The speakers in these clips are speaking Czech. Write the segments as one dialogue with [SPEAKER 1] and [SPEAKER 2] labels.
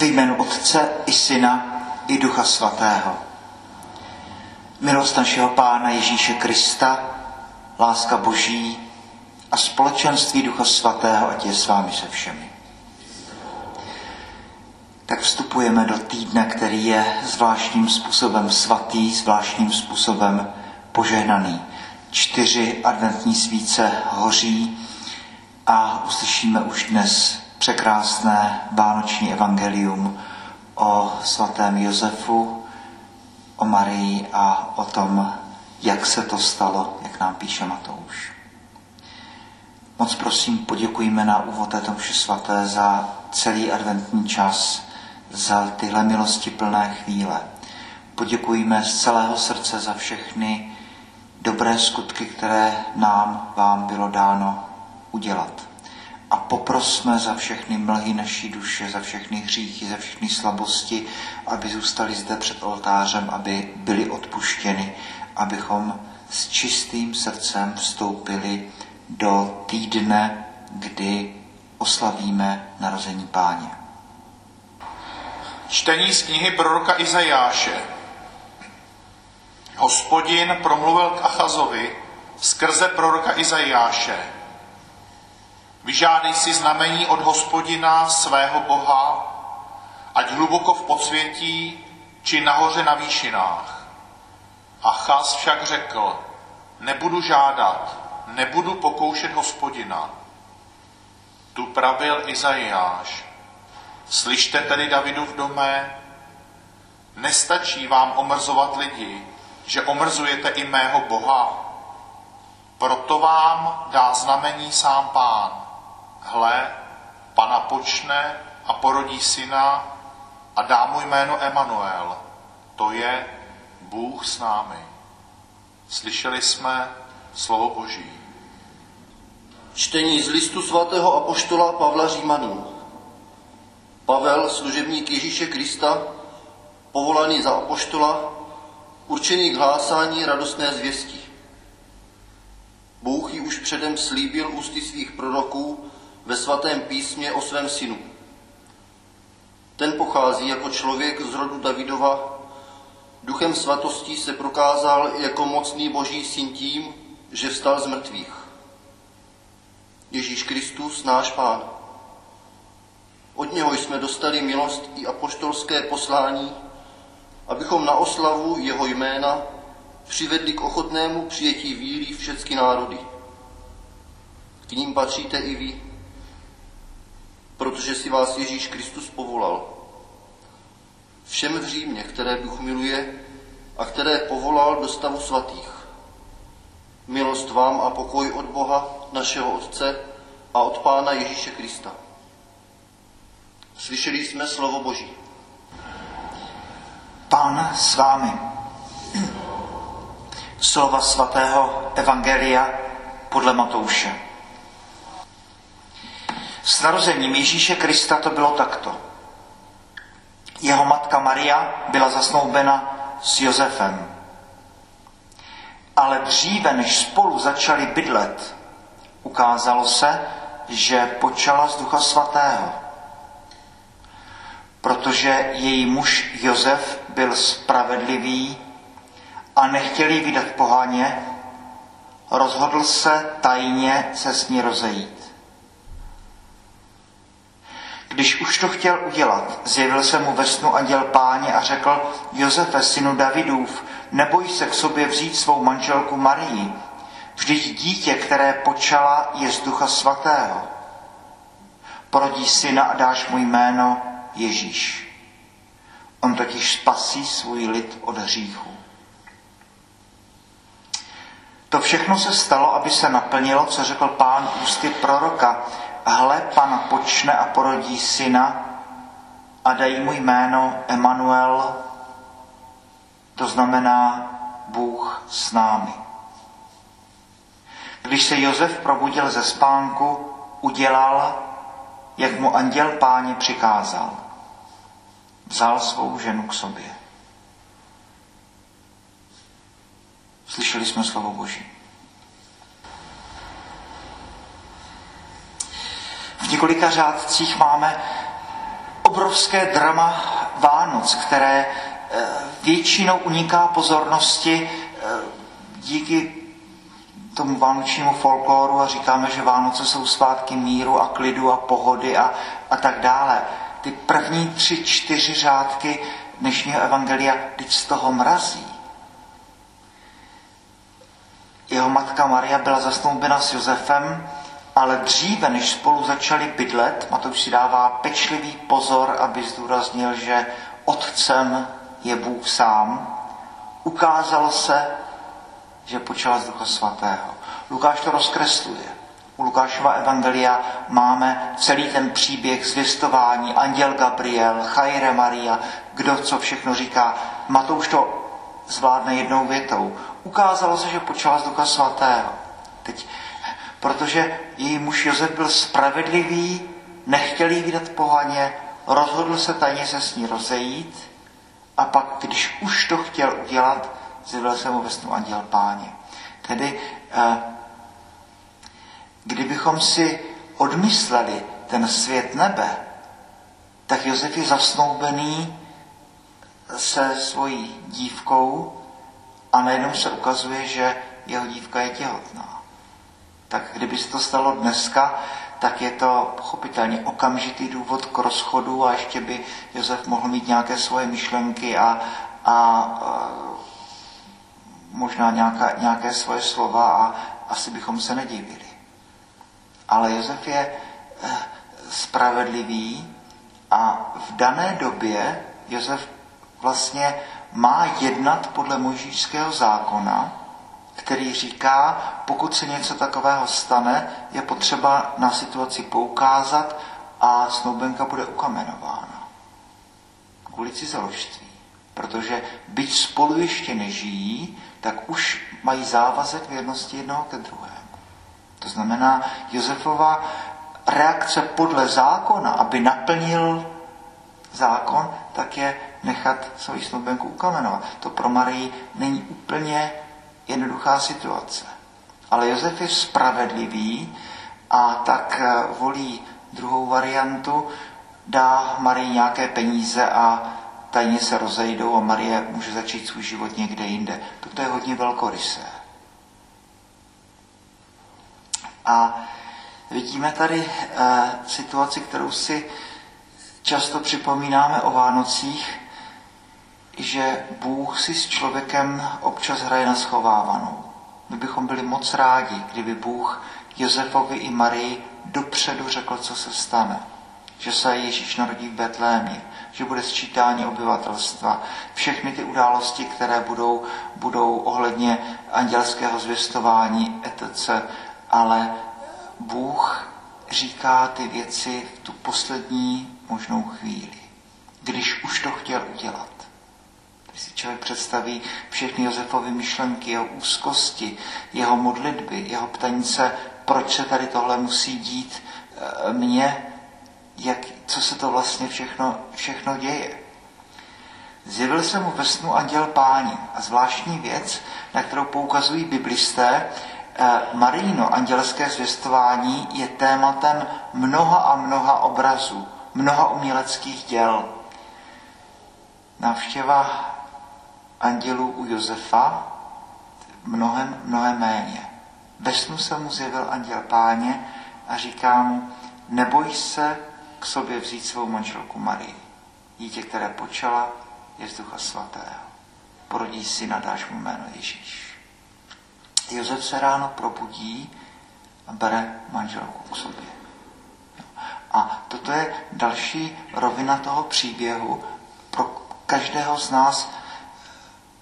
[SPEAKER 1] Ve jménu Otce i Syna i Ducha Svatého. Milost našeho Pána Ježíše Krista, láska Boží a společenství Ducha Svatého, ať je s vámi se všemi. Tak vstupujeme do týdne, který je zvláštním způsobem svatý, zvláštním způsobem požehnaný. Čtyři adventní svíce hoří a uslyšíme už dnes překrásné vánoční evangelium o svatém Josefu, o Marii a o tom, jak se to stalo, jak nám píše Matouš. Moc prosím, poděkujeme na úvod této vše svaté za celý adventní čas, za tyhle milosti plné chvíle. Poděkujeme z celého srdce za všechny dobré skutky, které nám, vám bylo dáno udělat a poprosme za všechny mlhy naší duše, za všechny hříchy, za všechny slabosti, aby zůstali zde před oltářem, aby byly odpuštěny, abychom s čistým srdcem vstoupili do týdne, kdy oslavíme narození páně.
[SPEAKER 2] Čtení z knihy proroka Izajáše. Hospodin promluvil k Achazovi skrze proroka Izajáše Vyžádej si znamení od hospodina svého Boha, ať hluboko v podsvětí, či nahoře na výšinách. A Chas však řekl, nebudu žádat, nebudu pokoušet hospodina. Tu pravil Izajáš. Slyšte tedy Davidův domé, nestačí vám omrzovat lidi, že omrzujete i mého Boha. Proto vám dá znamení sám pán hle, pana počne a porodí syna a dá mu jméno Emanuel. To je Bůh s námi. Slyšeli jsme slovo Boží.
[SPEAKER 3] Čtení z listu svatého apoštola Pavla Římanů. Pavel, služebník Ježíše Krista, povolaný za apoštola, určený k hlásání radostné zvěsti. Bůh ji už předem slíbil ústy svých proroků, ve svatém písmě o svém synu. Ten pochází jako člověk z rodu Davidova, duchem svatostí se prokázal jako mocný boží syn tím, že vstal z mrtvých. Ježíš Kristus, náš Pán. Od něho jsme dostali milost i apoštolské poslání, abychom na oslavu jeho jména přivedli k ochotnému přijetí víry všechny národy. K ním patříte i vy, protože si vás Ježíš Kristus povolal. Všem v Římě, které Bůh miluje a které povolal do stavu svatých. Milost vám a pokoj od Boha, našeho Otce a od Pána Ježíše Krista. Slyšeli jsme slovo Boží.
[SPEAKER 1] Pán s vámi. Slova svatého Evangelia podle Matouše. S narozením Ježíše Krista to bylo takto. Jeho matka Maria byla zasnoubena s Josefem. Ale dříve, než spolu začali bydlet, ukázalo se, že počala z Ducha Svatého. Protože její muž Josef byl spravedlivý a nechtěli vydat poháně, rozhodl se tajně se s ní rozejít. Když už to chtěl udělat, zjevil se mu ve snu anděl páně a řekl, Josefe, synu Davidův, neboj se k sobě vzít svou manželku Marii. Vždyť dítě, které počala, je z ducha svatého. Porodí syna a dáš mu jméno Ježíš. On totiž spasí svůj lid od hříchu. To všechno se stalo, aby se naplnilo, co řekl pán ústy proroka hle, pan počne a porodí syna a dají mu jméno Emanuel, to znamená Bůh s námi. Když se Josef probudil ze spánku, udělal, jak mu anděl páně přikázal. Vzal svou ženu k sobě. Slyšeli jsme slovo Boží. Několika řádcích máme obrovské drama Vánoc, které eh, většinou uniká pozornosti eh, díky tomu vánočnímu folkloru a říkáme, že Vánoce jsou svátky míru a klidu a pohody a, a tak dále. Ty první tři, čtyři řádky dnešního evangelia teď z toho mrazí. Jeho matka Maria byla zasnoubena s Josefem, ale dříve, než spolu začali bydlet, Matouš si dává pečlivý pozor, aby zdůraznil, že otcem je Bůh sám, ukázalo se, že počala z Ducha Svatého. Lukáš to rozkresluje. U Lukášova evangelia máme celý ten příběh zvěstování, anděl Gabriel, Chajre Maria, kdo co všechno říká. Matouš to zvládne jednou větou. Ukázalo se, že počala z Ducha Svatého. Teď, protože její muž Josef byl spravedlivý, nechtěl jí vydat pohaně, rozhodl se tajně se s ní rozejít a pak, když už to chtěl udělat, zjevil se mu ve snu anděl páně. Tedy, eh, kdybychom si odmysleli ten svět nebe, tak Josef je zasnoubený se svojí dívkou a najednou se ukazuje, že jeho dívka je těhotná. Tak kdyby se to stalo dneska, tak je to pochopitelně okamžitý důvod k rozchodu a ještě by Josef mohl mít nějaké svoje myšlenky a, a, a možná nějaká, nějaké svoje slova a asi bychom se nedivili. Ale Josef je eh, spravedlivý a v dané době Josef vlastně má jednat podle možíšského zákona, který říká, pokud se něco takového stane, je potřeba na situaci poukázat a snoubenka bude ukamenována. Kvůli cizoložství. Protože byť spolu ještě nežijí, tak už mají závazek věrnosti jednoho ke druhému. To znamená, Josefova reakce podle zákona, aby naplnil zákon, tak je nechat svoji snoubenku ukamenovat. To pro Marii není úplně jednoduchá situace. Ale Josef je spravedlivý a tak eh, volí druhou variantu, dá Marii nějaké peníze a tajně se rozejdou a Marie může začít svůj život někde jinde. Toto je hodně velkorysé. A vidíme tady e, situaci, kterou si často připomínáme o Vánocích, že Bůh si s člověkem občas hraje na schovávanou. My bychom byli moc rádi, kdyby Bůh Josefovi i Marii dopředu řekl, co se stane. Že se Ježíš narodí v Betlémě, že bude sčítání obyvatelstva, všechny ty události, které budou, budou ohledně andělského zvěstování, etc. Ale Bůh říká ty věci v tu poslední možnou chvíli, když už to chtěl udělat. Si člověk představí všechny Josefovy myšlenky, jeho úzkosti, jeho modlitby, jeho ptanice, proč se tady tohle musí dít eh, mně, jak, co se to vlastně všechno, všechno děje. Zjevil se mu ve snu anděl páni a zvláštní věc, na kterou poukazují biblisté, eh, Marino, andělské zvěstování, je tématem mnoha a mnoha obrazů, mnoha uměleckých děl. Návštěva andělů u Josefa mnohem, mnohem méně. Ve snu se mu zjevil anděl páně a říká mu, neboj se k sobě vzít svou manželku Marii. Dítě, které počala, je z ducha svatého. Porodí syna, dáš mu jméno Ježíš. Josef se ráno probudí a bere manželku k sobě. A toto je další rovina toho příběhu pro každého z nás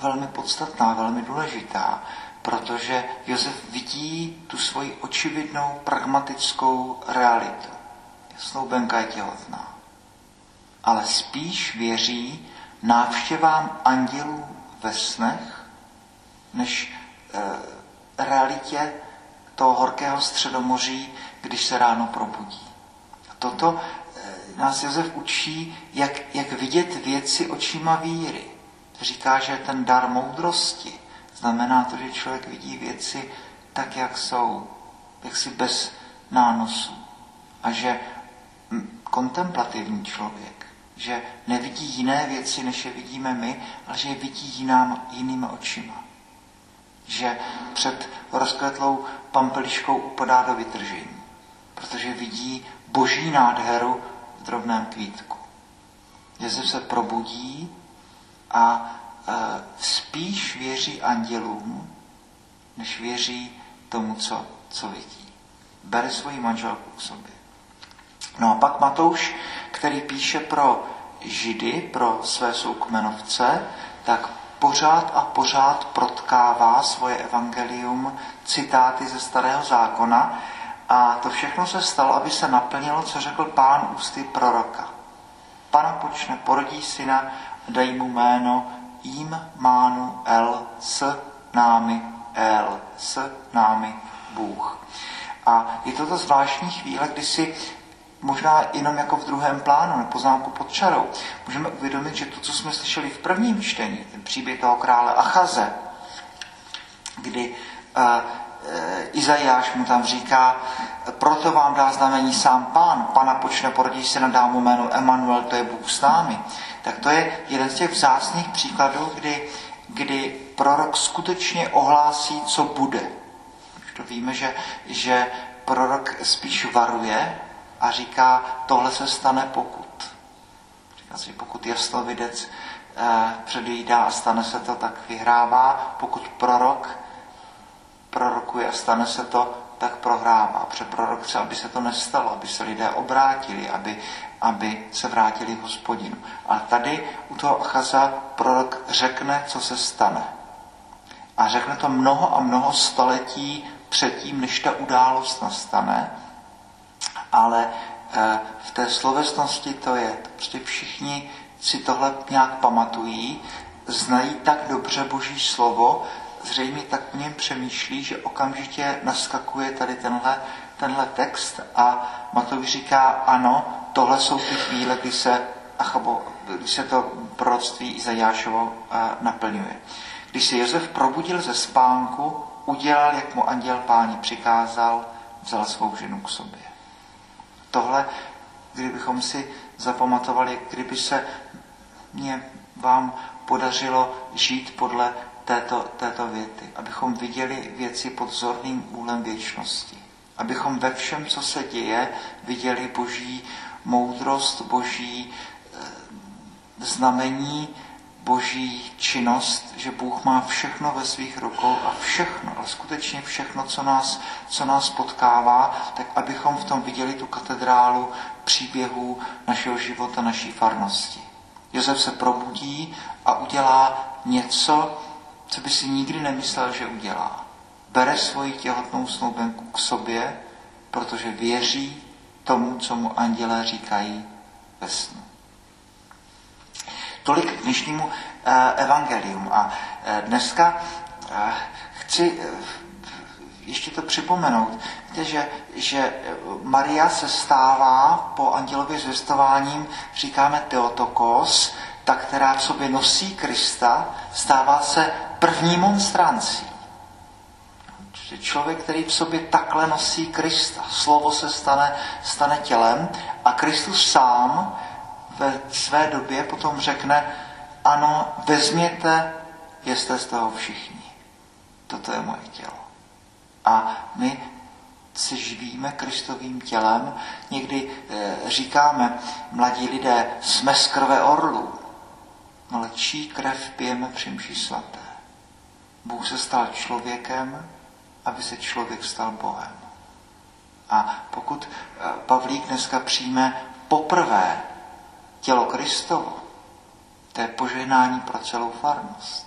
[SPEAKER 1] velmi podstatná, velmi důležitá, protože Josef vidí tu svoji očividnou pragmatickou realitu. Snoubenka je těhotná. Ale spíš věří návštěvám andělů ve snech, než e, realitě toho horkého středomoří, když se ráno probudí. A toto e, nás Josef učí, jak, jak vidět věci očima víry. Říká, že ten dar moudrosti znamená to, že člověk vidí věci tak, jak jsou, jaksi bez nánosu. A že kontemplativní člověk že nevidí jiné věci, než je vidíme my, ale že je vidí jinám, jinýma očima. Že před rozkvetlou pampeliškou upadá do vytržení, protože vidí boží nádheru v drobném kvítku. Jezef se probudí a spíš věří andělům, než věří tomu, co, co vidí. Bere svoji manželku k sobě. No a pak Matouš, který píše pro Židy, pro své soukmenovce, tak pořád a pořád protkává svoje evangelium citáty ze starého zákona a to všechno se stalo, aby se naplnilo, co řekl pán ústy proroka. Pana počne, porodí syna, dej mu jméno jím mánu El s námi El, s námi Bůh. A je to ta zvláštní chvíle, kdy si možná jenom jako v druhém plánu, na poznámku pod čarou, můžeme uvědomit, že to, co jsme slyšeli v prvním čtení, ten příběh toho krále Achaze, kdy uh, Izajáš mu tam říká, proto vám dá znamení sám pán, pana počne porodí se na dámu jméno Emanuel, to je Bůh s námi. Tak to je jeden z těch vzácných příkladů, kdy, kdy prorok skutečně ohlásí, co bude. Už to víme, že, že prorok spíš varuje a říká, tohle se stane pokud. Říká si, pokud jaslovidec eh, předjídá a stane se to, tak vyhrává. Pokud prorok prorokuje a stane se to, tak prohrává. Protože prorok chce, aby se to nestalo, aby se lidé obrátili, aby, aby se vrátili k hospodinu. A tady u toho Achaza prorok řekne, co se stane. A řekne to mnoho a mnoho století předtím, než ta událost nastane. Ale eh, v té slovesnosti to je. Prostě všichni si tohle nějak pamatují, znají tak dobře Boží slovo, zřejmě tak v něm přemýšlí, že okamžitě naskakuje tady tenhle, tenhle text a Matouš říká, ano, tohle jsou ty chvíle, kdy se, achabo, kdy se to proroctví Izajášovo eh, naplňuje. Když se Josef probudil ze spánku, udělal, jak mu anděl páni přikázal, vzal svou ženu k sobě. Tohle, kdybychom si zapamatovali, kdyby se mě vám podařilo žít podle této, této věty, abychom viděli věci pod zorným úlem věčnosti. Abychom ve všem, co se děje, viděli boží moudrost, boží e, znamení, boží činnost, že Bůh má všechno ve svých rukou a všechno, ale skutečně všechno, co nás, co nás potkává, tak abychom v tom viděli tu katedrálu příběhů našeho života, naší farnosti. Josef se probudí a udělá něco, co by si nikdy nemyslel, že udělá. Bere svoji těhotnou snoubenku k sobě, protože věří tomu, co mu andělé říkají ve snu. Tolik k dnešnímu uh, evangelium. A uh, dneska uh, chci ještě to připomenout. Víte, že, že Maria se stává po andělově zvěstováním, říkáme Teotokos, ta, která v sobě nosí Krista, stává se první monstrancí. Člověk, který v sobě takhle nosí Krista. Slovo se stane, stane tělem a Kristus sám ve své době potom řekne, ano, vezměte, jste z toho všichni. Toto je moje tělo. A my se živíme Kristovým tělem. Někdy e, říkáme, mladí lidé, jsme z krve orlů. Ale čí krev pijeme při mši svaté? Bůh se stal člověkem, aby se člověk stal Bohem. A pokud eh, Pavlík dneska přijme poprvé tělo Kristovo, to je požehnání pro celou farnost.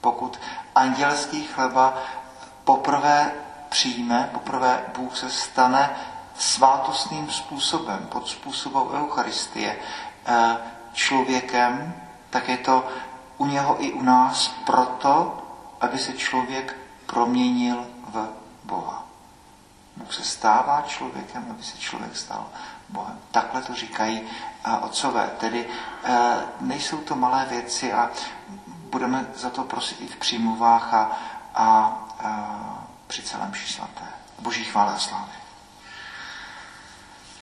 [SPEAKER 1] Pokud andělský chleba poprvé přijme, poprvé Bůh se stane svátostným způsobem, pod způsobem Eucharistie, eh, člověkem, tak je to u něho i u nás proto, aby se člověk proměnil v Boha. Bůh se stává člověkem, aby se člověk stal Bohem. Takhle to říkají uh, otcové. Tedy uh, nejsou to malé věci a budeme za to prosit i v přímluvách a, a uh, při celém svaté. Boží chvále a slávě.